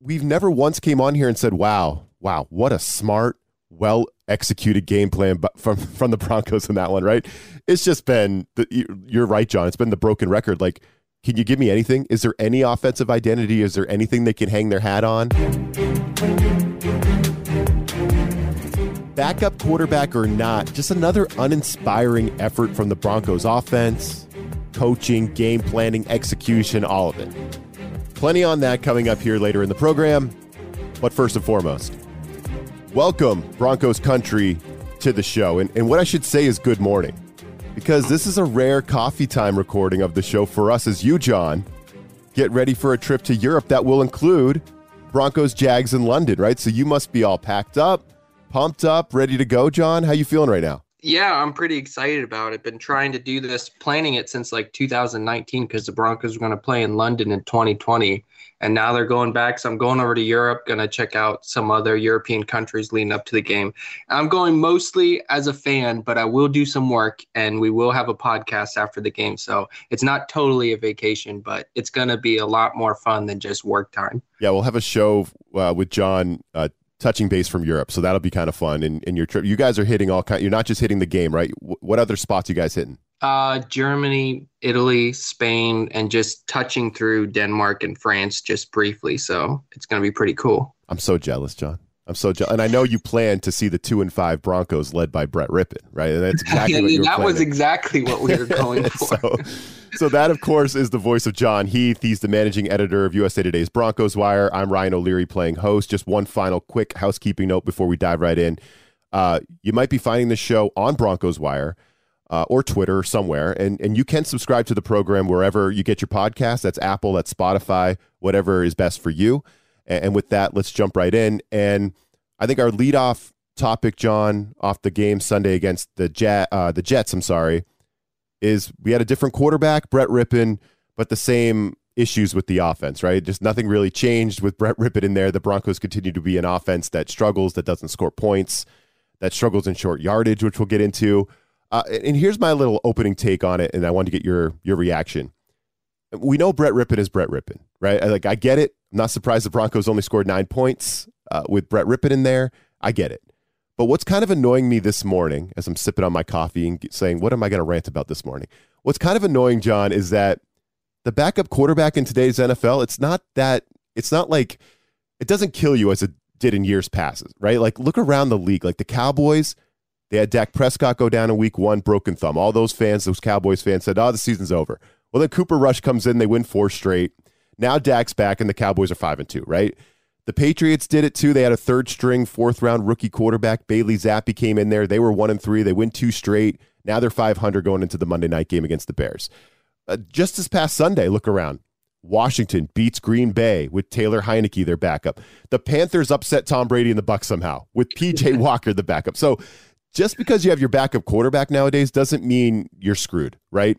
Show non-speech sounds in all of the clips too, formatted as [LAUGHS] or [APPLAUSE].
we've never once came on here and said, "Wow, wow, what a smart, well executed game plan from from the Broncos in that one." Right? It's just been the, you're right, Jon. It's been the broken record. Like, can you give me anything? Is there any offensive identity? Is there anything they can hang their hat on? Backup quarterback or not, just another uninspiring effort from the Broncos offense, coaching, game planning, execution, all of it. Plenty on that coming up here later in the program. But first and foremost, welcome, Broncos country, to the show. And, and what I should say is good morning, because this is a rare coffee time recording of the show for us as you, Jon, get ready for a trip to Europe that will include Broncos Jags in London, right? So you must be all packed up, pumped up, ready to go, Jon. How you feeling right now? Yeah, I'm pretty excited about it. Been trying to do this, planning it since like 2019 because the Broncos were going to play in London in 2020, and now they're going back. So I'm going over to Europe, going to check out some other European countries leading up to the game. I'm going mostly as a fan, but I will do some work, and we will have a podcast after the game. So it's not totally a vacation, but it's going to be a lot more fun than just work time. Yeah, we'll have a show uh, with Jon uh, touching base from Europe. So that'll be kind of fun. And, in your trip, you guys are hitting all kind. You're not just hitting the game, right? what other spots you guys hitting? Uh, Germany, Italy, Spain, and just touching through Denmark and France just briefly. So it's going to be pretty cool. I'm so jealous, Jon. I'm so jealous, and I know you plan to see the two and five Broncos led by Brett Rypien, right? And that's exactly yeah, what you That planning. was exactly what we were going [LAUGHS] for. so, so that, of course, is the voice of Jon Heath. He's the managing editor of USA Today's Broncos Wire. I'm Ryan O'Leary playing host. Just one final quick housekeeping note before we dive right in. Uh, you might be finding the show on Broncos Wire. Uh, or Twitter or somewhere, and and you can subscribe to the program wherever you get your podcast. That's Apple, that's Spotify, whatever is best for you. And, with that, let's jump right in. And I think our leadoff topic, Jon, off the game Sunday against the Jet, uh, the Jets. I'm sorry, is we had a different quarterback, Brett Rypien, but the same issues with the offense, right? Just nothing really changed with Brett Rypien in there. The Broncos continue to be an offense that struggles, that doesn't score points, that struggles in short yardage, which we'll get into. Uh, and here's my little opening take on it, and I want to get your your reaction. We know Brett Rypien is Brett Rypien, right? Like I get it. I'm not surprised the Broncos only scored nine points uh, with Brett Rypien in there. I get it. But what's kind of annoying me this morning as I'm sipping on my coffee and saying, what am I going to rant about this morning? What's kind of annoying, Jon, is that the backup quarterback in today's NFL, it's not that, it's not like, it doesn't kill you as it did in years past, right? Like, look around the league. Like the Cowboys, they had Dak Prescott go down in week one, broken thumb. All those fans, those Cowboys fans said, oh, the season's over. Well, then Cooper Rush comes in, they win four straight. Now Dak's back, and the Cowboys are five and two, right? The Patriots did it too. They had a third string, fourth round rookie quarterback. Bailey Zappe, came in there. They were one and three. They win two straight. Now they're 500 going into the Monday night game against the Bears. Uh, just this past Sunday, look around. Washington beats Green Bay with Taylor Heinicke, their backup. The Panthers upset Tom Brady and the Bucs somehow with PJ [LAUGHS] Walker, the backup. So just because you have your backup quarterback nowadays doesn't mean you're screwed, right?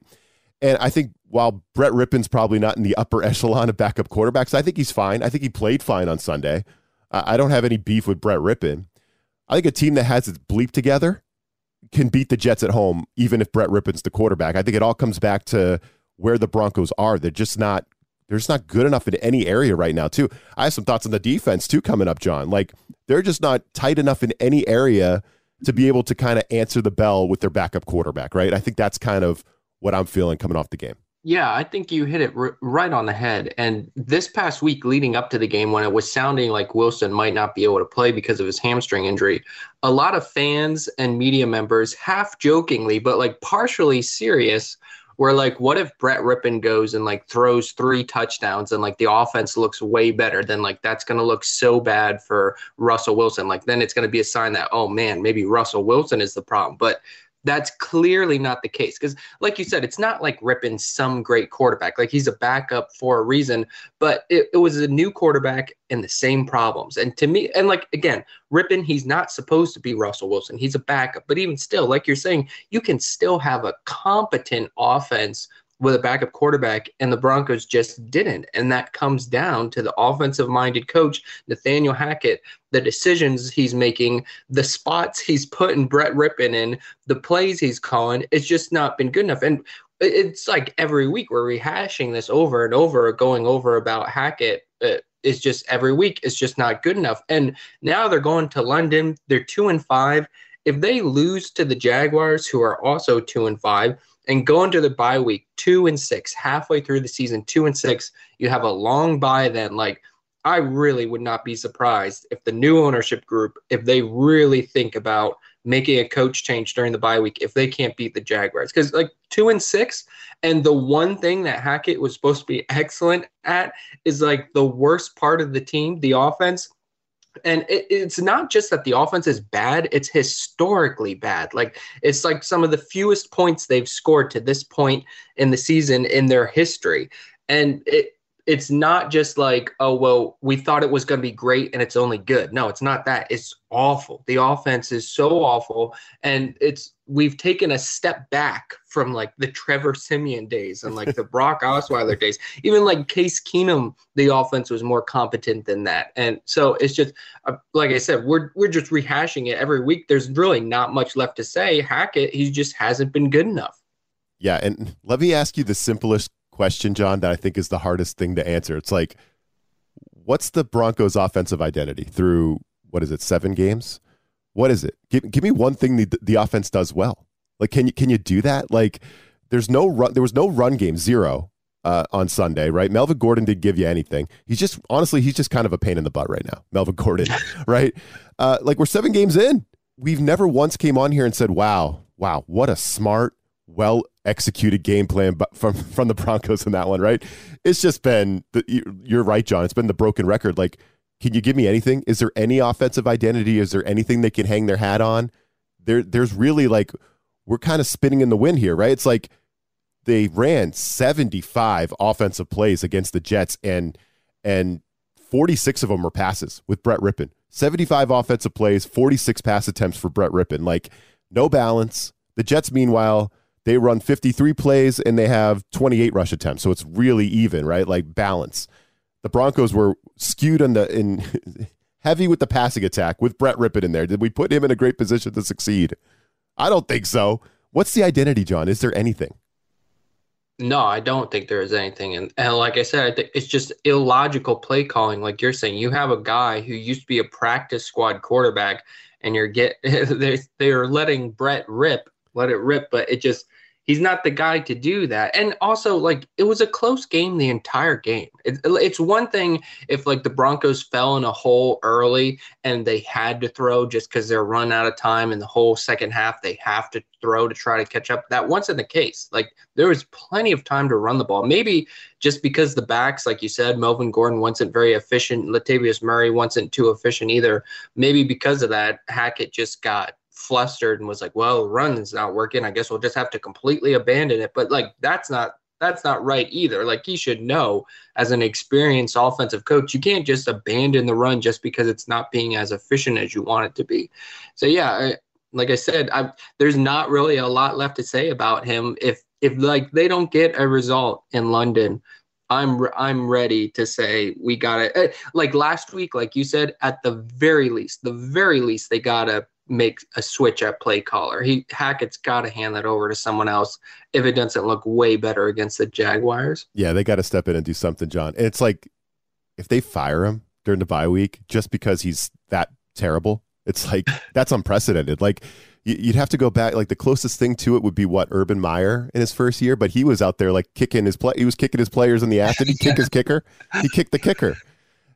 And I think while Brett Rypien's probably not in the upper echelon of backup quarterbacks, I think he's fine. I think he played fine on Sunday. I don't have any beef with Brett Rypien. I think a team that has its bleep together can beat the Jets at home, even if Brett Rypien's the quarterback. I think it all comes back to where the Broncos are. They're just not they're just not good enough in any area right now, too. I have some thoughts on the defense too coming up, Jon. Like they're just not tight enough in any area to be able to kind of answer the bell with their backup quarterback, right? I think that's kind of what I'm feeling coming off the game. Yeah, I think you hit it r- right on the head. And this past week leading up to the game, when it was sounding like Wilson might not be able to play because of his hamstring injury, a lot of fans and media members, half jokingly, but like partially serious, were like, what if Brett Rypien goes and like throws three touchdowns and like the offense looks way better? Then like that's going to look so bad for Russell Wilson. Like then it's going to be a sign that, oh man, maybe Russell Wilson is the problem. But that's clearly not the case because like you said it's not like Rypien some great quarterback. Like he's a backup for a reason but it, it, was a new quarterback and the same problems. And to me and like again Rypien he's not supposed to be russell wilson. He's a backup but even still like you're saying you can still have a competent offense with a backup quarterback, and the Broncos just didn't. And that comes down to the offensive minded coach, Nathaniel Hackett, the decisions he's making, the spots he's putting Brett Rypien in, the plays he's calling. It's just not been good enough. And it's like every week we're rehashing this over and over, going over about Hackett. It's just every week it's just not good enough. And now they're going to London. They're two and five. If they lose to the Jaguars, who are also two and five, and go into the bye week two and six, halfway through the season, two and six, you have a long bye then. Like I really would not be surprised if the new ownership group, if they really think about making a coach change during the bye week, if they can't beat the Jaguars. Because like two and six, and the one thing that Hackett was supposed to be excellent at is like the worst part of the team, the offense. And it, it's not just that the offense is bad, it's historically bad. Like it's like some of the fewest points they've scored to this point in the season in their history. And it it's not just like, oh, well, we thought it was going to be great and it's only good. No, it's not that. It's awful. The offense is so awful. And it's, we've taken a step back from like the Trevor Siemian days and like the Brock [LAUGHS] Osweiler days. Even like Case Keenum, the offense was more competent than that. And so it's just, uh, like I said, we're, we're just rehashing it every week. There's really not much left to say. Hackett, he just hasn't been good enough. Yeah. And let me ask you the simplest question, Jon, that I think is the hardest thing to answer. It's like, what's the Broncos' offensive identity through what is it, seven games? What is it? Give, give me one thing the, the offense does well. Like, can you can you do that? Like, there's no run. There was no run game, zero uh, on Sunday, right? Melvin Gordon did give you anything. He's just honestly, he's just kind of a pain in the butt right now, Melvin Gordon, [LAUGHS] right? Uh, like we're seven games in. We've never once came on here and said, "Wow, wow, what a smart, well executed game plan from from the Broncos in that one, right? It's just been the, you're right, Jon. It's been the broken record. Like, can you give me anything? Is there any offensive identity? Is there anything they can hang their hat on? There, there's really like we're kind of spinning in the wind here, right? It's like they ran 75 offensive plays against the Jets, and and 46 of them were passes with Brett Rypien. 75 offensive plays, 46 pass attempts for Brett Rypien. Like no balance. The Jets, meanwhile they run 53 plays and they have 28 rush attempts. So it's really even, right? Like balance. The Broncos were skewed on the in [LAUGHS] heavy with the passing attack with Brett Rypien in there. Did we put him in a great position to succeed? I don't think so. What's the identity, Jon? Is there anything? No, I don't think there is anything. And, and like I said, I think it's just illogical play calling. Like you're saying, you have a guy who used to be a practice squad quarterback, and you're get [LAUGHS] they they're letting Brett rip, let it rip, but it just he's not the guy to do that. And also, like, it was a close game the entire game. It, it's one thing if, like, the Broncos fell in a hole early and they had to throw just because they're run out of time in the whole second half, they have to throw to try to catch up. That wasn't the case. Like, there was plenty of time to run the ball. Maybe just because the backs, like you said, Melvin Gordon wasn't very efficient, Latavius Murray wasn't too efficient either. Maybe because of that, Hackett just got flustered and was like, "Well, run's not working. I guess we'll just have to completely abandon it." But like that's not that's not right either. Like he should know as an experienced offensive coach, you can't just abandon the run just because it's not being as efficient as you want it to be. So yeah, I, like I said, I, there's not really a lot left to say about him. If if like they don't get a result in London, I'm I'm ready to say we got to eh, like last week, like you said, at the very least, the very least they gotta make a switch at play caller. He Hackett's got to hand that over to someone else if it doesn't look way better against the Jaguars. Yeah, they got to step in and do something, Jon. And it's like if they fire him during the bye week just because he's that terrible, it's like [LAUGHS] that's unprecedented. Like you'd have to go back. Like the closest thing to it would be what Urban Meyer in his first year, but he was out there like kicking his play. He was kicking his players in the ass. Did he kick his [LAUGHS] kicker? He kicked the kicker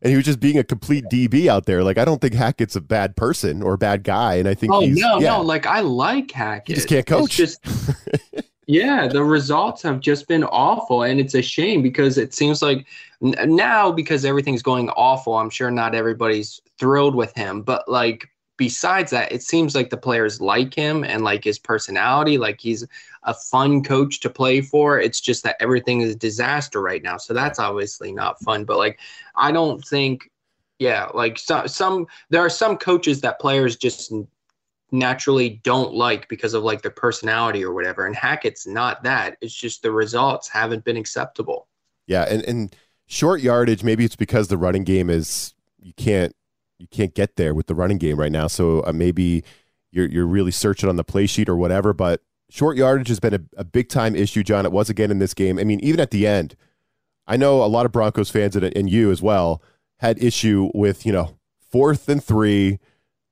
and he was just being a complete DB out there. Like I don't think Hackett's a bad person or a bad guy, and I think oh no yeah. no like I like Hackett. He just can't coach. It's just [LAUGHS] yeah, the results have just been awful, and it's a shame because it seems like now because everything's going awful. I'm sure not everybody's thrilled with him, but like besides that, it seems like the players like him and like his personality. Like he's a fun coach to play for. It's just that everything is a disaster right now. So that's obviously not fun. But like, I don't think, yeah, like some, some there are some coaches that players just naturally don't like because of like their personality or whatever. And Hackett's not that. It's just the results haven't been acceptable. Yeah, and and short yardage. Maybe it's because the running game is you can't you can't get there with the running game right now. So uh, maybe you're you're really searching on the play sheet or whatever. But short yardage has been a, a big time issue, Jon. It was again in this game. I mean, even at the end, I know a lot of Broncos fans and, and you as well. had issue with, you know, fourth and three,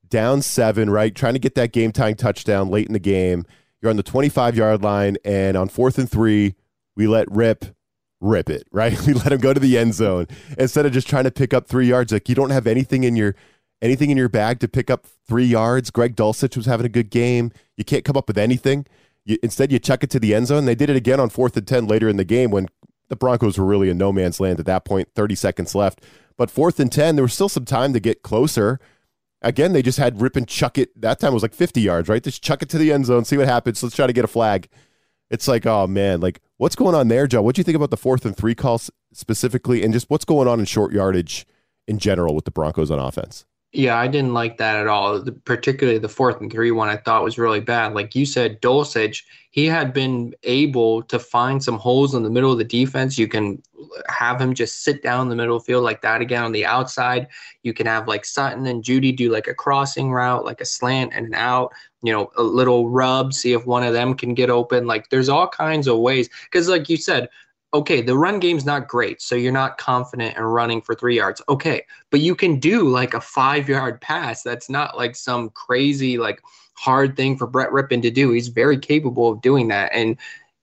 down seven, right? Trying to get that game tying touchdown late in the game. You're on the 25 yard line, and on fourth and three, we let rip, rip it, right? [LAUGHS] We let him go to the end zone instead of just trying to pick up three yards. Like you don't have anything in your anything in your bag to pick up three yards. Greg Dulcich was having a good game. You can't come up with anything. You, instead, you chuck it to the end zone. They did it again on fourth and 10 later in the game when the Broncos were really in no man's land at that point. 30 seconds left. But fourth and 10, there was still some time to get closer. Again, they just had rip and chuck it. That time it was like 50 yards, right? Just chuck it to the end zone, see what happens. Let's try to get a flag. It's like, oh man, like what's going on there, Joe? What do you think about the fourth and three calls specifically, and just what's going on in short yardage in general with the Broncos on offense? Yeah, I didn't like that at all. The, particularly the fourth and three one, I thought was really bad. Like you said, Dulcich, he had been able to find some holes in the middle of the defense. You can have him just sit down in the middle field like that again on the outside. You can have like Sutton and Jeudy do like a crossing route, like a slant and an out. You know, a little rub, see if one of them can get open. Like there's all kinds of ways. Because like you said, okay, the run game's not great, so you're not confident in running for three yards. Okay, but you can do like a five yard pass. That's not like some crazy, like hard thing for Brett Rypien to do. He's very capable of doing that. And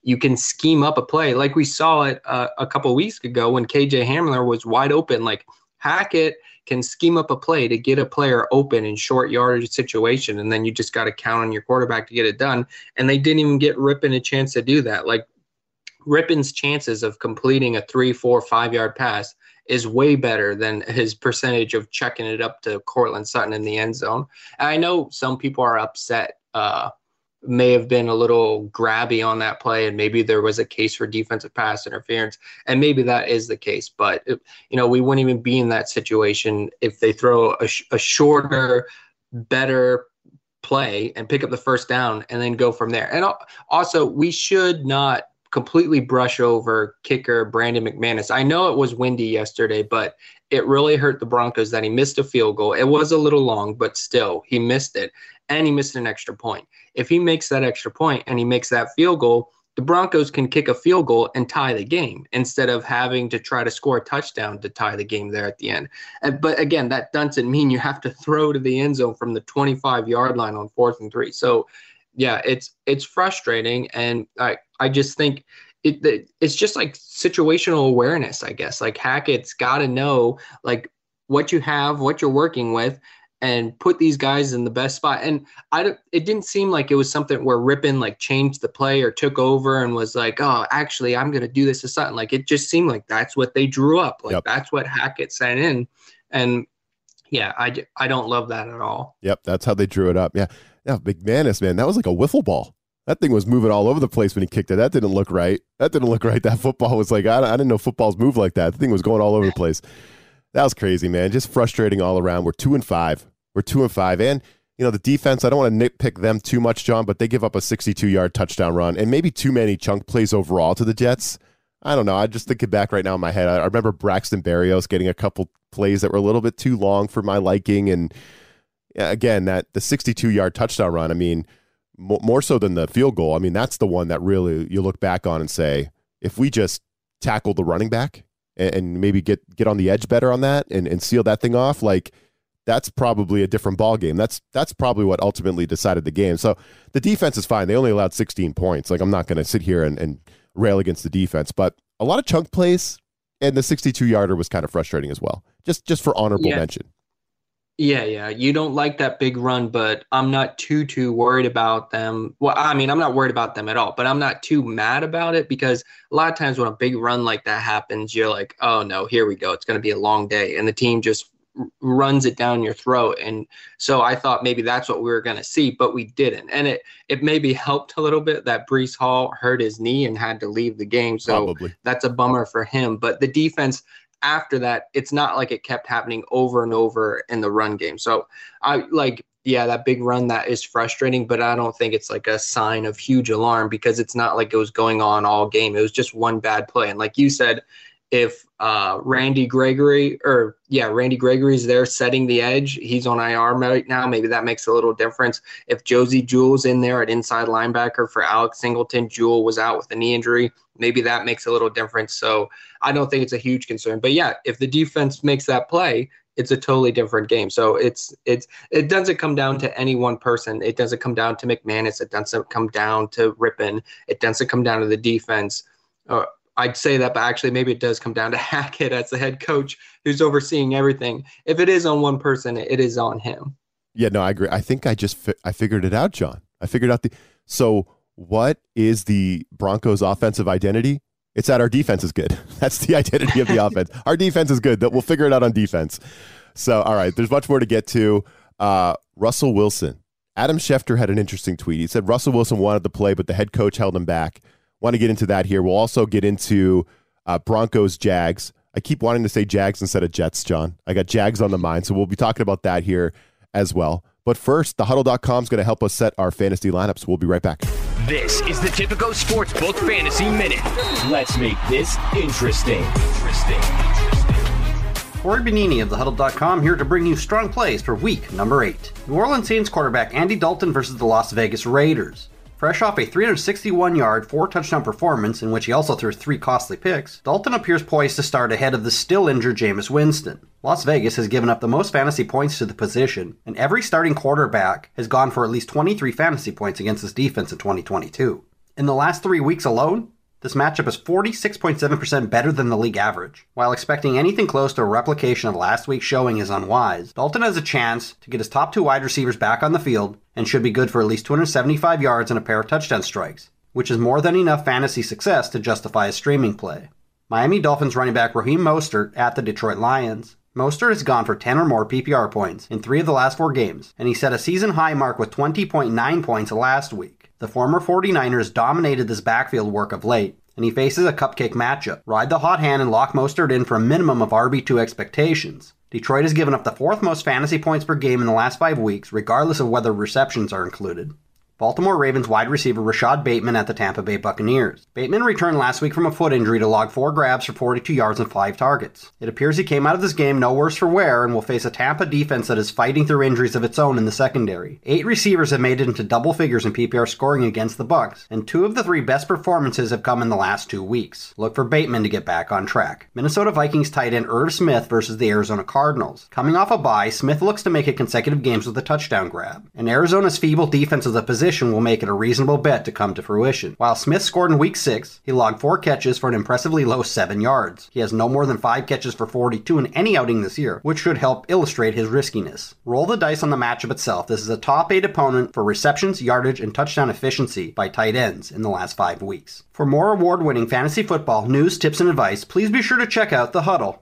you can scheme up a play like we saw it uh, a couple weeks ago when KJ Hamler was wide open. Like Hackett can scheme up a play to get a player open in short yardage situation, and then you just got to count on your quarterback to get it done. And they didn't even get Rypien a chance to do that. Like Rypien's chances of completing a three, four, five yard pass is way better than his percentage of checking it up to Courtland Sutton in the end zone. And I know some people are upset, uh, may have been a little grabby on that play, and maybe there was a case for defensive pass interference, and maybe that is the case. But you know, we wouldn't even be in that situation if they throw a, sh- a shorter, better play and pick up the first down and then go from there. And also, we should not completely brush over kicker Brandon McManus. I know it was windy yesterday, but it really hurt the Broncos that he missed a field goal. It was a little long, but still, he missed it and he missed an extra point. If he makes that extra point and he makes that field goal, the Broncos can kick a field goal and tie the game instead of having to try to score a touchdown to tie the game there at the end. But again, that doesn't mean you have to throw to the end zone from the 25 yard line on fourth and three. So yeah, it's it's frustrating, and I I just think it it's just like situational awareness, I guess. Like Hackett's got to know like what you have, what you're working with, and put these guys in the best spot. And I it didn't seem like it was something where Rypien like changed the play or took over and was like, oh, actually, I'm gonna do this to Sutton. Like it just seemed like that's what they drew up. Like yep. that's what Hackett sent in, and yeah, I I don't love that at all. Yep, that's how they drew it up. Yeah. Yeah, McManus, man, that was like a wiffle ball. That thing was moving all over the place when he kicked it. That didn't look right. That didn't look right. That football was like, I, I didn't know footballs move like that. The thing was going all over the place. That was crazy, man. Just frustrating all around. We're two and five. We're two and five. And, you know, the defense, I don't want to nitpick them too much, Jon, but they give up a 62 yard touchdown run and maybe too many chunk plays overall to the Jets. I don't know. I just think it back right now in my head. I remember Braxton Berrios getting a couple plays that were a little bit too long for my liking. And, again, that the 62 yard touchdown run, I mean, more so than the field goal, I mean, that's the one that really you look back on and say, if we just tackle the running back and, and maybe get, get on the edge better on that and, and seal that thing off, like that's probably a different ball game. That's that's probably what ultimately decided the game. So the defense is fine. They only allowed 16 points. Like I'm not going to sit here and, and rail against the defense, but a lot of chunk plays and the 62 yarder was kind of frustrating as well. Just just for honorable yeah. mention. Yeah, yeah. You don't like that big run, but I'm not too too worried about them. Well, I mean, I'm not worried about them at all, but I'm not too mad about it because a lot of times when a big run like that happens, you're like, "Oh no, here we go. It's going to be a long day." And the team just runs it down your throat. And so I thought maybe that's what we were going to see, but we didn't. And it it maybe helped a little bit that Breece Hall hurt his knee and had to leave the game. So Probably. that's a bummer for him. But the defense after that, it's not like it kept happening over and over in the run game. So I like, yeah, that big run that is frustrating, but I don't think it's like a sign of huge alarm because it's not like it was going on all game. It was just one bad play. And like you said, if uh, Randy Gregory or yeah, Randy Gregory's there setting the edge. He's on IR right now. Maybe that makes a little difference. If Josey Jewell's in there at inside linebacker for Alex Singleton, Jewell was out with a knee injury. Maybe that makes a little difference. So I don't think it's a huge concern. But yeah, if the defense makes that play, it's a totally different game. So it's it's it doesn't come down to any one person. It doesn't come down to McManus. It doesn't come down to Rypien. It doesn't come down to the defense. Uh, I'd say that, but actually, maybe it does come down to [LAUGHS] Hackett as the head coach who's overseeing everything. If it is on one person, it is on him. Yeah, no, I agree. I think I just fi- I figured it out, Jon. I figured out the so what is the Broncos' offensive identity? It's that our defense is good. [LAUGHS] That's the identity of the [LAUGHS] offense. Our defense is good. That we'll figure it out on defense. So, all right, there's much more to get to. Uh, Russell Wilson. Adam Schefter had an interesting tweet. He said Russell Wilson wanted to play, but the head coach held him back. Want to get into that here. We'll also get into uh, Broncos Jags. I keep wanting to say Jags instead of Jets, Jon. I got Jags on the mind, so we'll be talking about that here as well. But first, thehuddle.com is going to help us set our fantasy lineups. We'll be right back. This is the Tipico Sportsbook Fantasy Minute. Let's make this interesting. Interesting. Corey Bonini of thehuddle.com here to bring you strong plays for week number 8. New Orleans Saints quarterback Andy Dalton versus the Las Vegas Raiders. Fresh off a 361 yard, four touchdown performance in which he also threw three costly picks, Dalton appears poised to start ahead of the still injured Jameis Winston. Las Vegas has given up the most fantasy points to the position, and every starting quarterback has gone for at least 23 fantasy points against this defense in 2022. In the last three weeks alone, this matchup is 46.7% better than the league average. While expecting anything close to a replication of last week's showing is unwise, Dalton has a chance to get his top two wide receivers back on the field and should be good for at least 275 yards and a pair of touchdown strikes, which is more than enough fantasy success to justify a streaming play. Miami Dolphins running back Raheem Mostert at the Detroit Lions. Mostert has gone for 10 or more PPR points in three of the last four games, and he set a season high mark with 20.9 points last week. The former 49ers dominated this backfield work of late, and he faces a cupcake matchup. Ride the hot hand and lock Mostert in for a minimum of RB2 expectations. Detroit has given up the fourth most fantasy points per game in the last five weeks, regardless of whether receptions are included. Baltimore Ravens wide receiver Rashod Bateman at the Tampa Bay Buccaneers. Bateman returned last week from a foot injury to log four grabs for 42 yards and five targets. It appears he came out of this game no worse for wear and will face a Tampa defense that is fighting through injuries of its own in the secondary. Eight receivers have made it into double figures in PPR scoring against the Bucs, and two of the three best performances have come in the last two weeks. Look for Bateman to get back on track. Minnesota Vikings tight end Irv Smith versus the Arizona Cardinals. Coming off a bye, Smith looks to make it consecutive games with a touchdown grab. And Arizona's feeble defense is a position will make it a reasonable bet to come to fruition. While Smith scored in week 6, he logged 4 catches for an impressively low 7 yards. He has no more than 5 catches for 42 in any outing this year, which should help illustrate his riskiness. Roll the dice on the matchup itself. This is a top 8 opponent for receptions, yardage, and touchdown efficiency by tight ends in the last 5 weeks. For more award winning fantasy football news, tips, and advice, please be sure to check out The Huddle.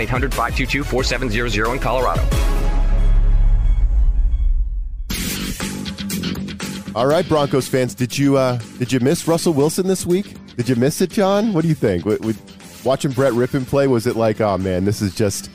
800 522 4700 in Colorado. All right, Broncos fans, did you uh, did you miss Russell Wilson this week? Did you miss it, Jon? What do you think? watching Brett Rypien play, was it like, oh man, this is just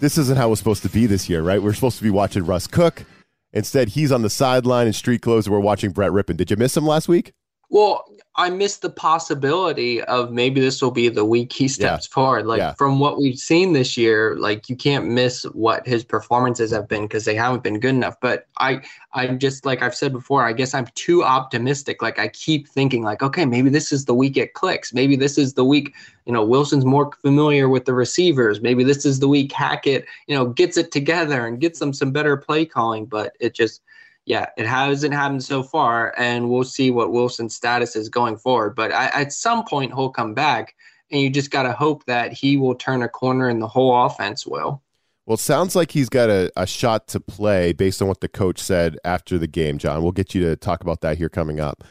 this isn't how it's supposed to be this year, right? We're supposed to be watching Russ Cook. Instead, he's on the sideline in street clothes. And we're watching Brett Rypien. Did you miss him last week? Well, I missed the possibility of maybe this will be the week he steps yeah. forward. Like yeah. from what we've seen this year, like you can't miss what his performances have been because they haven't been good enough. But I, I'm just like I've said before, I guess I'm too optimistic. Like I keep thinking, like, okay, maybe this is the week it clicks. Maybe this is the week, you know, Wilson's more familiar with the receivers. Maybe this is the week Hackett, you know, gets it together and gets them some better play calling. But it just yeah, it hasn't happened so far, and we'll see what Wilson's status is going forward. But I, at some point, he'll come back, and you just got to hope that he will turn a corner and the whole offense will. Well, sounds like he's got a, a shot to play based on what the coach said after the game, Jon. We'll get you to talk about that here coming up.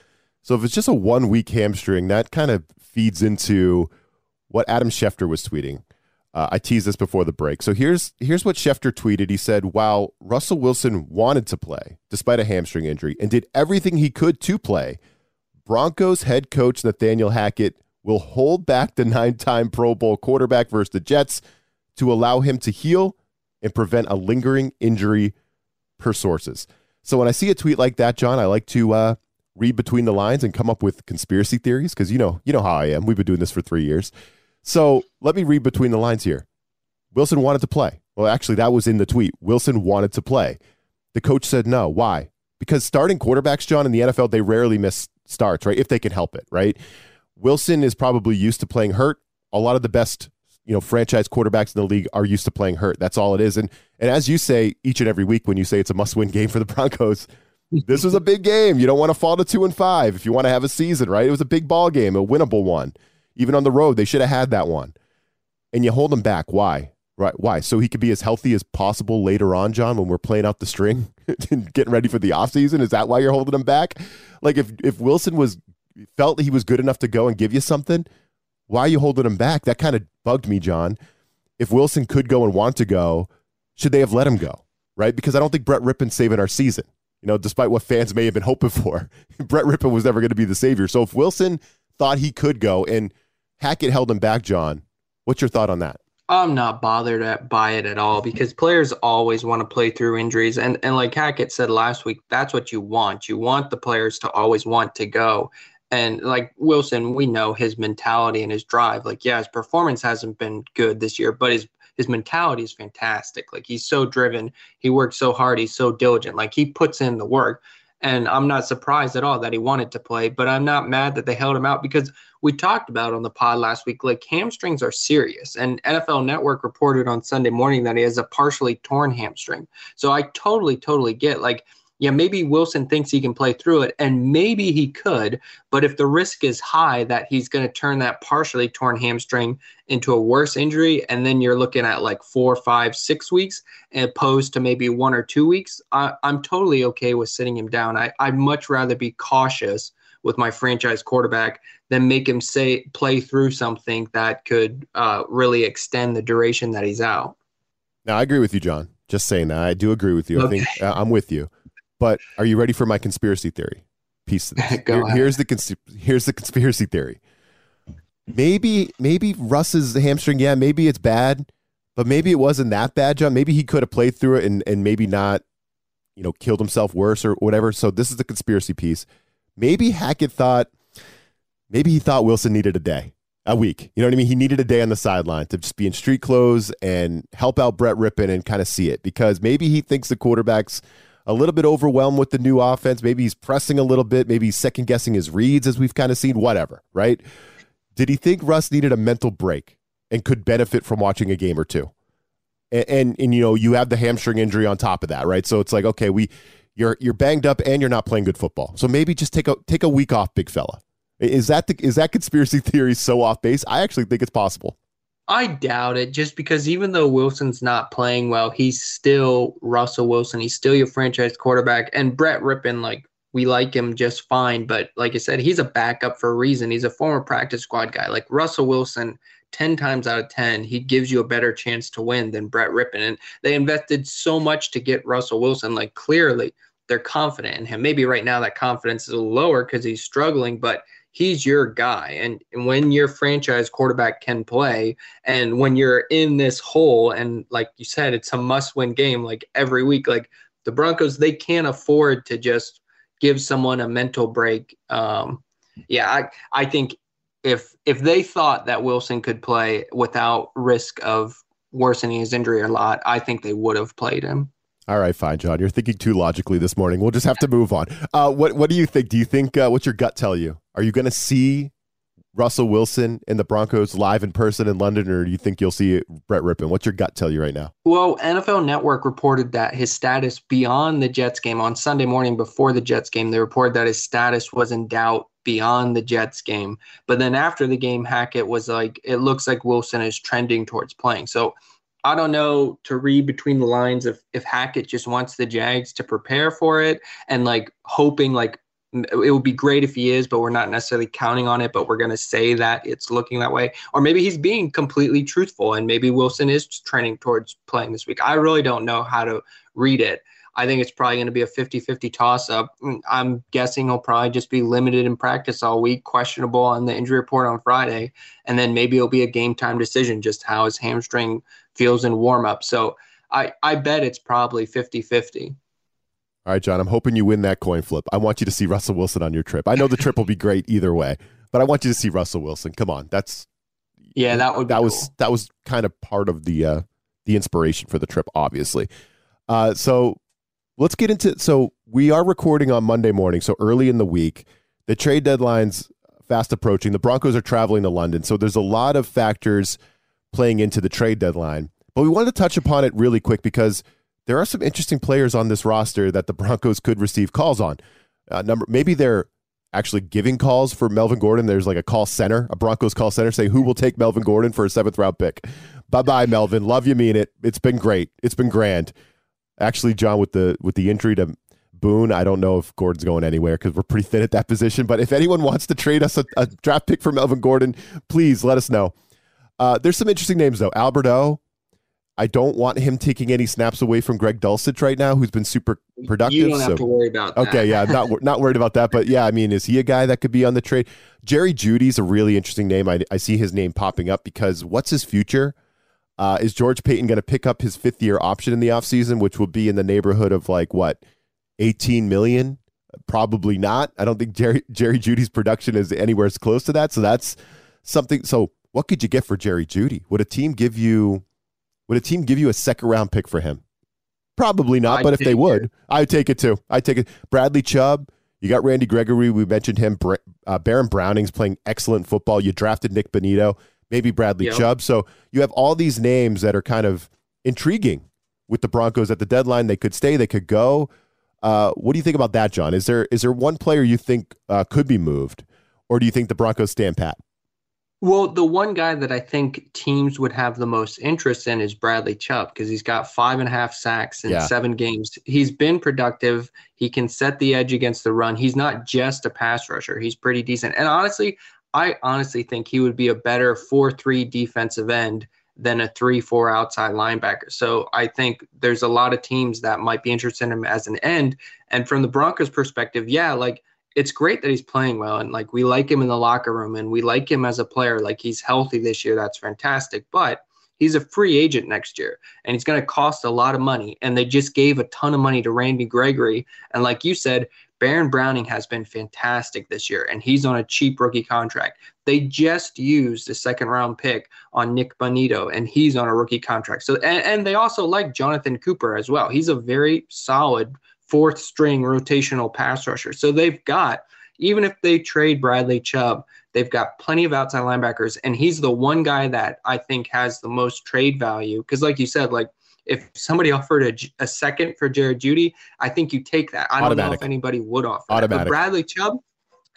So if it's just a one week hamstring, that kind of feeds into what Adam Schefter was tweeting. Uh, I teased this before the break. So here's here's what Schefter tweeted. He said, "While Russell Wilson wanted to play despite a hamstring injury and did everything he could to play, Broncos head coach Nathaniel Hackett will hold back the [LAUGHS] nine-time Pro Bowl quarterback versus the Jets to allow him to heal and prevent a lingering injury per sources." So when I see a tweet like that, Jon, I like to uh, read between the lines and come up with conspiracy theories because you know you know how I am. We've been doing this for three years. So let me read between the lines here. Wilson wanted to play. Well, actually, that was in the tweet. Wilson wanted to play. The coach said no. Why? Because starting quarterbacks, Jon, in the NFL, they rarely miss starts, right? If they can help it, right? Wilson is probably used to playing hurt. A lot of the best, you know, franchise quarterbacks in the league are used to playing hurt. That's all it is. And and as you say each and every week when you say it's a must-win game for the [LAUGHS] Broncos, this was a big game. You don't want to fall to two and five if you want to have a season, right? It was a big ball game, a winnable one even on the road. They should have had that one. And you hold him back. Why? Right. Why? So he could be as healthy as possible later on, Jon, when we're playing out the string [LAUGHS] and getting ready for the offseason. Is that why you're holding him back? Like if if Wilson was felt that he was good enough to go and give you something, why are you holding him back? That kind of bugged me, Jon. If Wilson could go and want to go, should they have let him go? Right? Because I don't think Brett Rypien's saving our season. You know, despite what fans may have been hoping [LAUGHS] for, Brett Rypien was never going to be the savior. So if Wilson thought he could go and Hackett held him back, Jon. What's your thought on that? I'm not bothered at, by it at all because players always want to play through injuries. And, and like Hackett said last week, that's what you want. You want the players to always want to go. And like Wilson, we know his mentality and his drive. Like, yeah, his performance hasn't been good this year, but his his mentality is fantastic. Like he's so driven, he works so hard, he's so diligent. Like he puts in the work. And I'm not surprised at all that he wanted to play, but I'm not mad that they held him out because we talked about on the pod last week, like hamstrings are serious. And NFL Network reported on Sunday morning that he has a partially torn hamstring. So I totally, totally get like, yeah, maybe Wilson thinks he can play through it, and maybe he could. But if the risk is high that he's going to turn that partially torn hamstring into a worse injury, and then you're looking at like four, five, six weeks, opposed to maybe one or two weeks, I, am totally okay with sitting him down. I, I'd much rather be cautious with my franchise quarterback than make him say play through something that could uh, really extend the duration that he's out. Now I agree with you, Jon. Just saying that I do agree with you. Okay. I think uh, I'm with you. But are you ready for my conspiracy theory piece? [LAUGHS] Here, here's the cons- here's the conspiracy theory. Maybe maybe Russ's hamstring, yeah, maybe it's bad, but maybe it wasn't that bad, Jon. Maybe he could have played through it and and maybe not, you know, killed himself worse or whatever. So this is the conspiracy piece. Maybe Hackett thought maybe he thought Wilson needed a day, a week. You know what I mean? He needed a day on the sideline to just be in street clothes and help out Brett Rypien and kind of see it because maybe he thinks the quarterback's a little bit overwhelmed with the new offense. Maybe he's pressing a little bit. Maybe he's second guessing his reads as we've kind of seen, whatever, right? Did he think Russ needed a mental break and could benefit from watching a game or two? And, and, and you know, you have the hamstring injury on top of that, right? So it's like, okay, we you're you're banged up and you're not playing good football. So maybe just take a take a week off, big fella. Is that the, is that conspiracy [LAUGHS] theory so off base? I actually think it's possible. I doubt it just because even though Wilson's not playing well, he's still Russell Wilson. He's still your franchise quarterback. And Brett Rypien, like, we like him just fine. But like I said, he's a backup for a reason. He's a former practice squad guy. Like Russell Wilson, 10 times out of 10, he gives you a better chance to win than Brett Rypien. And they invested so much to get Russell Wilson. Like, clearly, they're confident in him. Maybe right now that confidence is a little lower because he's struggling, but – he's your guy. And, when your franchise quarterback can play, and when you're in this hole, and like you said, it's a must win game like every week, like the Broncos, they can't afford to just give someone a mental break. Um, yeah, I, I think if if they thought that Wilson could play without risk of worsening his injury a lot, I think they would have played him. All right, fine, Jon. You're thinking too logically this morning. We'll just have to move on. Uh, what What do you think? Do you think uh, what's your gut tell you? Are you going to see Russell Wilson and the Broncos live in person in London, or do you think you'll see Brett Rypien? What's your gut tell you right now? Well, NFL Network reported that his status beyond the Jets game on Sunday morning before the Jets game, they reported that his status was in doubt beyond the Jets game. But then after the game, Hackett was like, it looks like Wilson is trending towards playing. So I don't know to read between the lines if if Hackett just wants the Jags to prepare for it and like hoping like it would be great if he is, but we're not necessarily counting on it. But we're going to say that it's looking that way, or maybe he's being completely truthful, and maybe Wilson is trending towards playing this week. I really don't know how to read it. I think it's probably going to be a 50 50 toss up. Mm, I'm guessing he'll probably just be limited in practice all week, questionable on the injury report on Friday. And then maybe it'll be a game time decision, just how his hamstring feels in warm up. So I, I bet it's probably 50 50. All right, Jon, I'm hoping you win that coin flip. I want you to see Russell Wilson on your trip. I know the trip will be great either way, but I want you to see Russell Wilson. Come on. That's Yeah, that would that cool. was that was kind of part of the uh the inspiration for the trip obviously. Uh so let's get into so we are recording on Monday morning, so early in the week. The trade deadline's fast approaching. The Broncos are traveling to London, so there's a lot of factors playing into the trade deadline. But we wanted to touch upon it really quick because there are some interesting players on this roster that the Broncos could receive calls on. Uh, number maybe they're actually giving calls for Melvin Gordon. There's like a call center, a Broncos call center, say who will take Melvin Gordon for a seventh round pick. Bye bye, Melvin. Love you, mean it. It's been great. It's been grand. Actually, Jon, with the with the injury to Boone, I don't know if Gordon's going anywhere because we're pretty thin at that position. But if anyone wants to trade us a, a draft pick for Melvin Gordon, please let us know. Uh, there's some interesting names though. Alberto, I don't want him taking any snaps away from Greg Dulcich right now, who's been super productive. You don't so- have to worry about that. Okay, yeah, not [LAUGHS] not worried about that, but yeah, I mean, is he a guy that could be on the trade? Jerry Jeudy's a really interesting name. I, I see his name popping up because what's his future? Uh, is George Paton going to pick up his fifth year option in the offseason, which will be in the neighborhood of like what, 18 million? Probably not. I don't think Jerry Jerry Jeudy's production is anywhere as close to that. So that's something. So what could you get for Jerry Judy? Would a team give you? Would a team give you a second round pick for him? Probably not, I'd but if they would, it. I'd take it too. I'd take it. Bradley Chubb, you got Randy Gregory. We mentioned him. Uh, Baron Browning's playing excellent football. You drafted Nik Bonitto, maybe Bradley Yep. Chubb. So you have all these names that are kind of intriguing with the Broncos at the deadline. They could stay, they could go. Uh, what do you think about that, Jon? Is there is there one player you think uh, could be moved, or do you think the Broncos stand pat? Well, the one guy that I think teams would have the most interest in is Bradley Chubb because he's got five and a half sacks in Yeah. seven games. He's been productive. He can set the edge against the run. He's not just a pass rusher. He's pretty decent. And honestly, I honestly think he would be a better 4 3 defensive end than a 3 4 outside linebacker. So I think there's a lot of teams that might be interested in him as an end. And from the Broncos' perspective, yeah, like it's great that he's playing well and like we like him in the locker room and we like him as a player like he's healthy this year that's fantastic but he's a free agent next year and he's going to cost a lot of money and they just gave a ton of money to Randy Gregory and like you said Baron Browning has been fantastic this year and he's on a cheap rookie contract they just used a second round pick on Nik Bonitto and he's on a rookie contract so and, and they also like Jonathan Cooper as well he's a very solid fourth string rotational pass rusher. So they've got, even if they trade Bradley Chubb, they've got plenty of outside linebackers. And he's the one guy that I think has the most trade value. Because, like you said, like if somebody offered a, a second for Jared Jeudy, I think you take that. I don't know if anybody would offer that. But Bradley Chubb,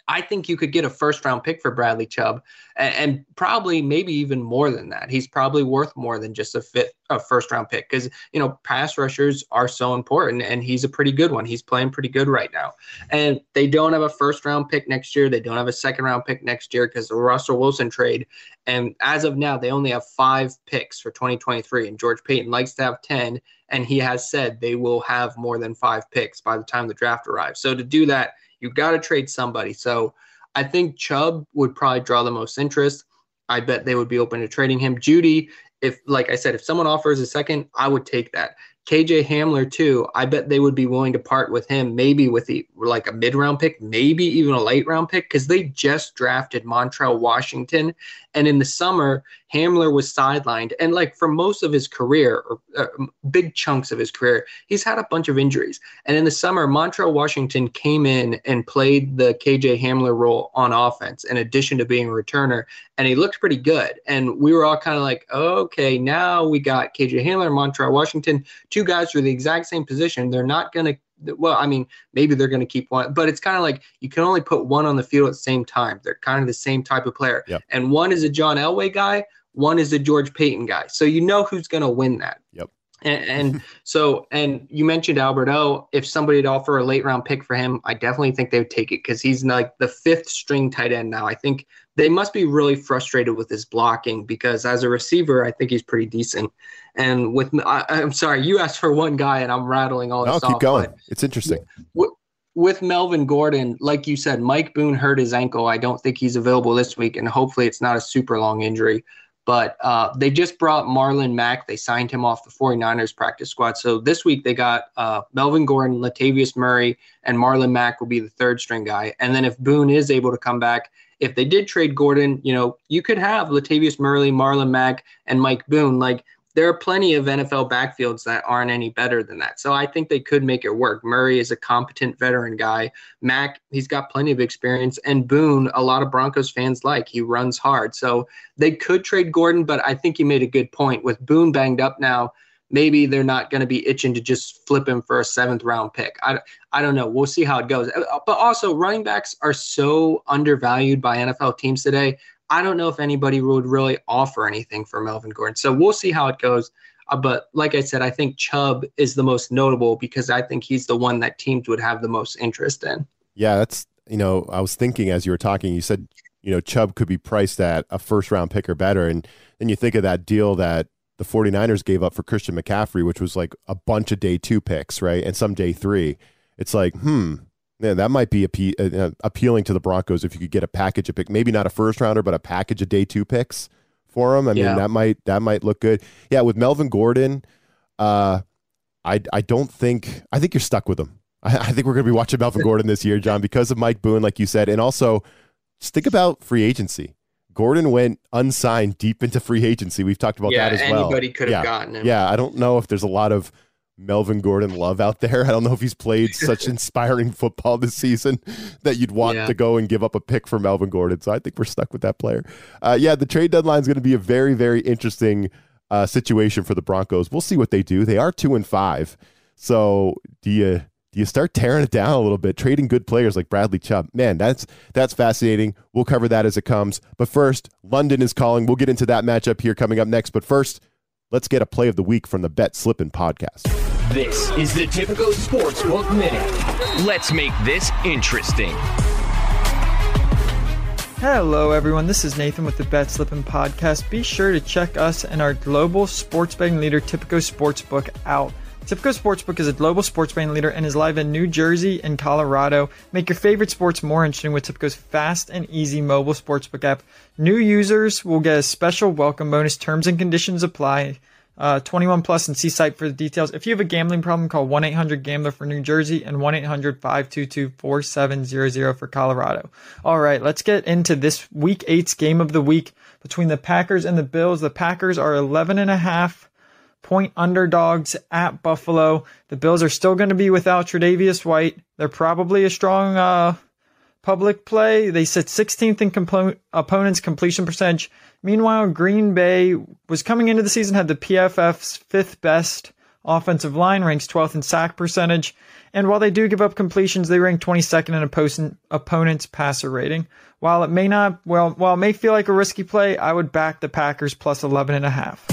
I think you could get a first round pick for Bradley Chubb and, and probably maybe even more than that. He's probably worth more than just a fit a first round pick because you know pass rushers are so important and he's a pretty good one. He's playing pretty good right now. And they don't have a first round pick next year. They don't have a second round pick next year because the Russell Wilson trade. And as of now, they only have five picks for 2023. And George Paton likes to have 10. And he has said they will have more than five picks by the time the draft arrives. So to do that, you've got to trade somebody. So I think Chubb would probably draw the most interest. I bet they would be open to trading him. Jeudy, if like I said, if someone offers a second, I would take that. KJ Hamler too. I bet they would be willing to part with him, maybe with the, like a mid round pick, maybe even a late round pick, because they just drafted Montrell Washington, and in the summer Hamler was sidelined, and like for most of his career, or uh, big chunks of his career, he's had a bunch of injuries. And in the summer, Montrell Washington came in and played the KJ Hamler role on offense, in addition to being a returner, and he looked pretty good. And we were all kind of like, okay, now we got KJ Hamler, Montrell Washington, two guys for the exact same position. They're not going to. Well, I mean, maybe they're going to keep one, but it's kind of like you can only put one on the field at the same time. They're kind of the same type of player. Yep. And one is a John Elway guy, one is the George Paton guy. So you know who's going to win that. Yep. And, and [LAUGHS] so, and you mentioned Albert O. If somebody would offer a late round pick for him, I definitely think they would take it because he's like the fifth string tight end now. I think they must be really frustrated with his blocking because as a receiver, I think he's pretty decent. And with, I, am sorry, you asked for one guy and I'm rattling all this. I'll keep going. It's interesting. With, with Melvin Gordon, like you said, Mike Boone hurt his ankle. I don't think he's available this week, and hopefully it's not a super long injury. But uh, they just brought Marlon Mack. They signed him off the 49ers practice squad. So this week they got uh, Melvin Gordon, Latavius Murray, and Marlon Mack will be the third string guy. And then if Boone is able to come back, if they did trade Gordon, you know, you could have Latavius Murray, Marlon Mack, and Mike Boone. Like there are plenty of NFL backfields that aren't any better than that. So I think they could make it work. Murray is a competent veteran guy. Mack, he's got plenty of experience. And Boone, a lot of Broncos fans like. He runs hard. So they could trade Gordon, but I think you made a good point. With Boone banged up now, maybe they're not going to be itching to just flip him for a seventh round pick. I, I don't know. We'll see how it goes. But also, running backs are so undervalued by NFL teams today. I don't know if anybody would really offer anything for Melvin Gordon. So we'll see how it goes. Uh, but like I said, I think Chubb is the most notable because I think he's the one that teams would have the most interest in. Yeah, that's, you know, I was thinking as you were talking, you said, you know, Chubb could be priced at a first round pick or better. And then you think of that deal that the 49ers gave up for Christian McCaffrey, which was like a bunch of day two picks, right? And some day three. It's like, hmm, yeah, that might be appe- uh, uh, appealing to the Broncos if you could get a package of pick, maybe not a first rounder, but a package of day two picks for them. I mean, yeah. that might that might look good. Yeah, with Melvin Gordon, uh, I I don't think I think you're stuck with him. I, [LAUGHS] I think we're going to be watching Melvin Gordon this year, Jon, because of Mike Boone, like you said, and also just think about free agency. Gordon went unsigned deep into free agency. We've talked about yeah, that as well. Anybody could have yeah. gotten him. Yeah, I don't know if there's a lot of Melvin Gordon love out there. I don't know if he's played [LAUGHS] such inspiring football this season that you'd want yeah. to go and give up a pick for Melvin Gordon. So I think we're stuck with that player. Uh, yeah, the trade deadline is going to be a very, very interesting uh, situation for the Broncos. We'll see what they do. They are two and five. So do you do you start tearing it down a little bit, trading good players like Bradley Chubb? Man, that's that's fascinating. We'll cover that as it comes. But first, London is calling. We'll get into that matchup here coming up next. But first. Let's get a play of the week from the Bet Slippin' podcast. This is the Tipico Sportsbook Minute. Let's make this interesting. Hello, everyone. This is Nathan with the Bet Slippin' podcast. Be sure to check us and our global sports betting leader, Tipico Sportsbook, out. Tipico Sportsbook is a global sports betting leader and is live in New Jersey and Colorado. Make your favorite sports more interesting with Tipico's fast and easy mobile sportsbook app. New users will get a special welcome bonus. Terms and conditions apply. Uh, 21 plus and see site for the details. If you have a gambling problem, call 1 800 Gambler for New Jersey and 1 800 522 4700 for Colorado. All right, let's get into this week eight's game of the week between the Packers and the Bills. The Packers are 11 and a half point underdogs at Buffalo. The Bills are still going to be without Tre'Davious White. They're probably a strong uh, public play. They sit 16th in compo- opponents' completion percentage. Meanwhile, Green Bay was coming into the season had the PFF's fifth best offensive line, ranks 12th in sack percentage. And while they do give up completions, they rank 22nd in opponent's passer rating. While it may not, well, while it may feel like a risky play, I would back the Packers plus 11 and a half.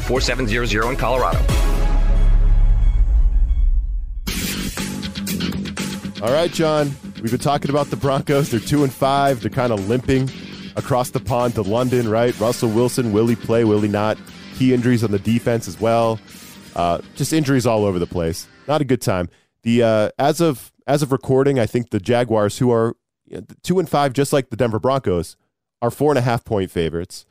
1-800-522 4700 in Colorado. All right, Jon. We've been talking about the Broncos. They're two and five. They're kind of limping across the pond to London, right? Russell Wilson, will he play? Will he not? Key injuries on the defense as well. Uh, just injuries all over the place. Not a good time. The uh, as of as of recording, I think the Jaguars, who are two and five, just like the Denver Broncos, are four and a half point favorites.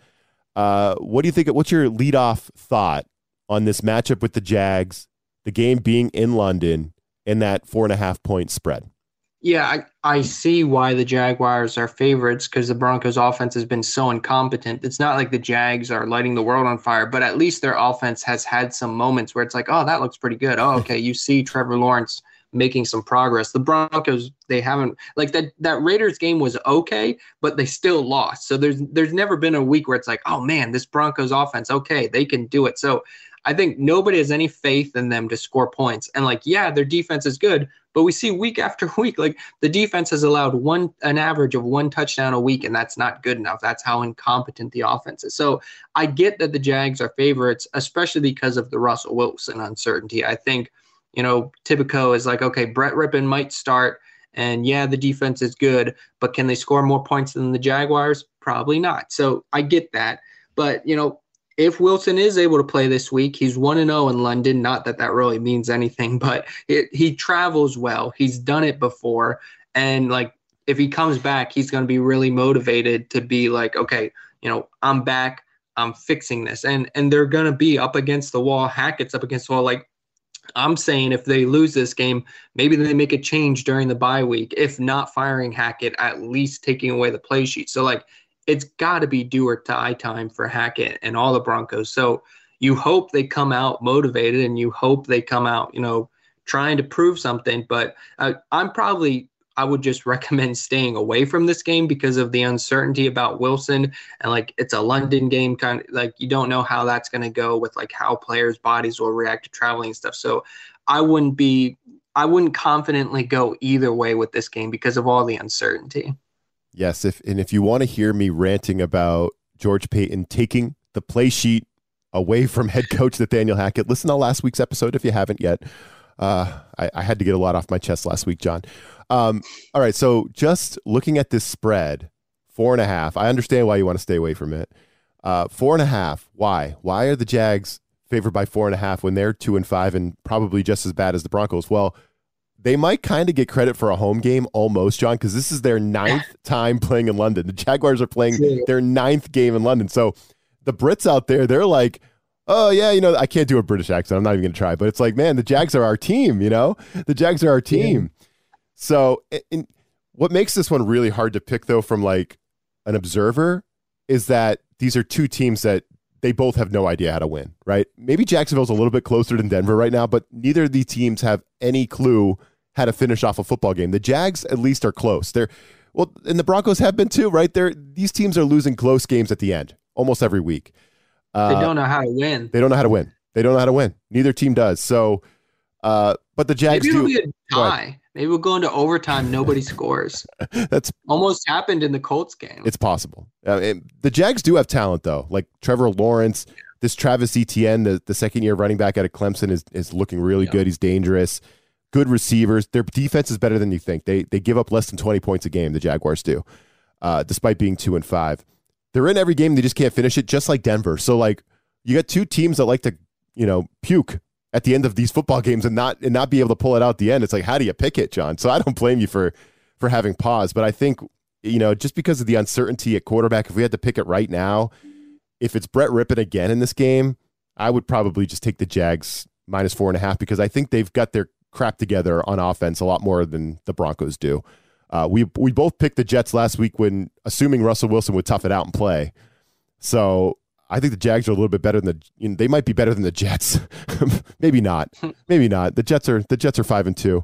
Uh, what do you think? What's your leadoff thought on this matchup with the Jags, the game being in London, and that four and a half point spread? Yeah, I, I see why the Jaguars are favorites because the Broncos' offense has been so incompetent. It's not like the Jags are lighting the world on fire, but at least their offense has had some moments where it's like, oh, that looks pretty good. Oh, okay, you see Trevor Lawrence making some progress. The Broncos, they haven't like that that Raiders game was okay, but they still lost. So there's there's never been a week where it's like, oh man, this Broncos offense, okay, they can do it. So I think nobody has any faith in them to score points. And like, yeah, their defense is good, but we see week [LAUGHS] after week, like the defense has allowed one an average of one touchdown a week, and that's not good enough. That's how incompetent the offense is. So I get that the Jags are favorites, especially because of the Russell Wilson uncertainty. I think, you know, Tipico is like, okay, Brett Rypien might start. And yeah, the defense is good, but can they score more points than the Jaguars? Probably not. So I get that. But, you know, if Wilson is able to play this week, he's 1 0 in London. Not that that really means anything, [LAUGHS] but it, he travels well. He's done it before. And like, if he comes back, he's going to be really motivated to be like, okay, you know, I'm back. I'm fixing this. And and they're going to be up against the wall. Hackett's up against the wall. Like, I'm saying if they lose this game, maybe they make a change during the bye week. If not firing Hackett, at least taking away the play sheet. So, like, it's got to be do or die time for Hackett and all the Broncos. So you hope they come out motivated and you hope they come out, you know, trying to prove something. But uh, I'm probably, I would just recommend staying away from this game because of the uncertainty about Wilson and like it's a London game, kind of like you don't know how that's going to go with like how players' bodies will react to traveling and stuff. So I wouldn't be, I wouldn't confidently go either way with this game because of all the uncertainty. Yes, if and if you want to hear me ranting about George Paton taking the play sheet away from head coach Nathaniel Hackett, listen to last week's episode if you haven't yet. Uh, I, I, had to get a lot off my chest last week, Jon. Um, all right, so just looking at this spread, four and a half. I understand why you want to stay away from it. Uh, four and a half. Why? Why are the Jags favored by four and a half when they're two and five and probably just as bad as the Broncos? Well, they might kind of get credit for a home game almost, Jon, because this is their ninth [LAUGHS] time playing in London. The Jaguars are playing their ninth game in London. So the Brits out there, they're like, oh, yeah, you know, I can't do a British accent. I'm not even going to try. But it's like, man, the Jags are our team, you know? The Jags are our team. Yeah. So in, what makes this one really hard to pick, though, from like an observer is that these are two teams that they both have no idea how to win, right? Maybe Jacksonville's a little bit closer than Denver right now, but neither of these teams have any clue how to finish off a football game. The Jags at least are close. They're well, and the Broncos have been too, right? They're these teams are losing close games at the end almost every week. Uh, they don't know how to win. They don't know how to win. They don't know how to win. Neither team does. So, uh, but the Jags Maybe. It'll be a tie. Maybe we'll go into overtime. Nobody scores. [LAUGHS] That's almost happened in the Colts game. It's possible. Uh, the Jags do have talent though, like Trevor Lawrence. This Travis Etienne, the, the second year running back out of Clemson, is is looking really yeah. good. He's dangerous good receivers. Their defense is better than you think. They they give up less than 20 points a game, the Jaguars do, uh, despite being two and five. They're in every game, they just can't finish it, just like Denver. So like you got two teams that like to, you know, puke at the end of these football [LAUGHS] games and not and not be able to pull it out the end. It's like, how do you pick it, Jon? So I don't blame you for for having pause. But I think, you know, just because of the uncertainty at quarterback, if we had to pick it right now, if it's Brett Rypien again in this game, I would probably just take the Jags minus four and a half because I think they've got their crap together on offense a lot more than the Broncos do. Uh, we we both picked the Jets last week when assuming Russell Wilson would tough it out and play. So I think the Jags are a little bit better than the. You know, they might be better than the Jets. [LAUGHS] Maybe not. Maybe not. The Jets are the Jets are five and two.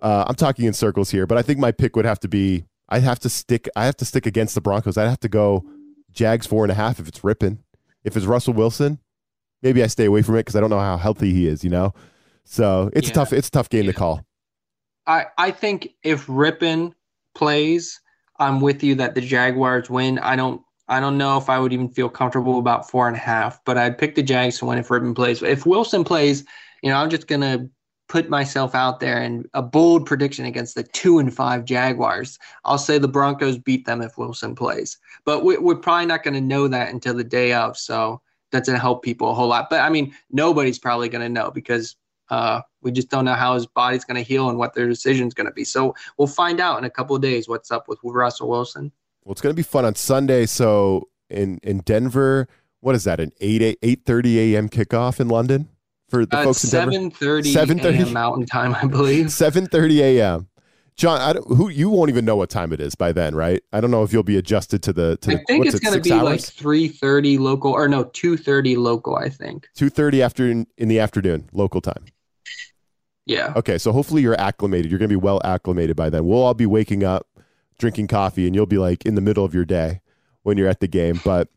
Uh, I'm talking in circles here, but I think my pick would have to be. I have to stick. I have to stick against the Broncos. I'd have to go Jags four and a half if it's Rypien. If it's Russell Wilson, maybe I stay away from it because I don't know how healthy he is. You know. So it's yeah. a tough it's a tough game yeah. to call. I I think if Rypien plays, I'm with you that the Jaguars win. I don't I don't know if I would even feel comfortable about four and a half, but I'd pick the Jags to win if Rypien plays. If Wilson plays, you know, I'm just gonna put myself out there and a bold prediction against the two and five Jaguars. I'll say the Broncos beat them if Wilson plays, but we, are probably not to know that until the day of. So that's to help people a whole lot. But I mean, nobody's probably to know because uh, we just don't know how his body's going to heal and what their decision's going to be. So we'll find out in a couple of days what's up with Russell Wilson. Well, it's going to be fun on Sunday. So in in Denver, what is that? An eight eight thirty a.m. kickoff in London for the uh, folks in Denver. Seven thirty Mountain Time, I believe. Seven thirty a.m. Jon, I don't, who you won't even know what time it is by then, right? I don't know if you'll be adjusted to the. To I think it's it, going to be hours? like three thirty local, or no, two thirty local. I think two thirty after in the afternoon local time. Yeah. Okay, so hopefully you're acclimated. You're going to be well acclimated by then. We'll all be waking up, drinking coffee, and you'll be like in the middle of your day when you're at the game. But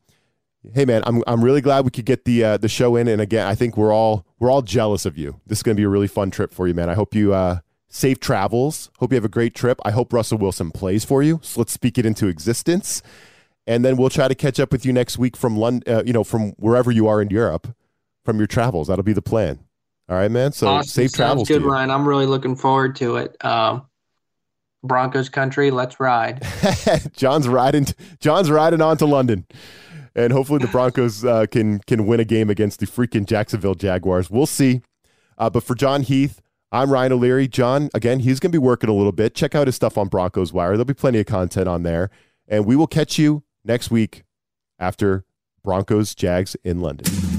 hey, man, I'm I'm really glad we could get the uh, the show in. And again, I think we're all we're all jealous of you. This is going to be a really fun trip for you, man. I hope you uh, safe travels. Hope you have a great trip. I hope Russell Wilson plays for you. So let's speak it into existence. And then we'll try to catch up with you next week from London, uh, you know, from wherever you are in Europe, from your travels. That'll be the plan. All right, man. So awesome. safe Sounds travels. good, to you. Ryan. I'm really looking forward to it. Um, Broncos country, let's ride. [LAUGHS] Jon's riding. Jon's riding on to London, and hopefully the Broncos uh, can can win a game against the freaking Jacksonville Jaguars. We'll see. Uh, but for Jon Heath, I'm Ryan O'Leary. Jon, again, he's going to be working a little bit. Check out his stuff on Broncos Wire. There'll be plenty of content on there, and we will catch you next week after Broncos Jags in London.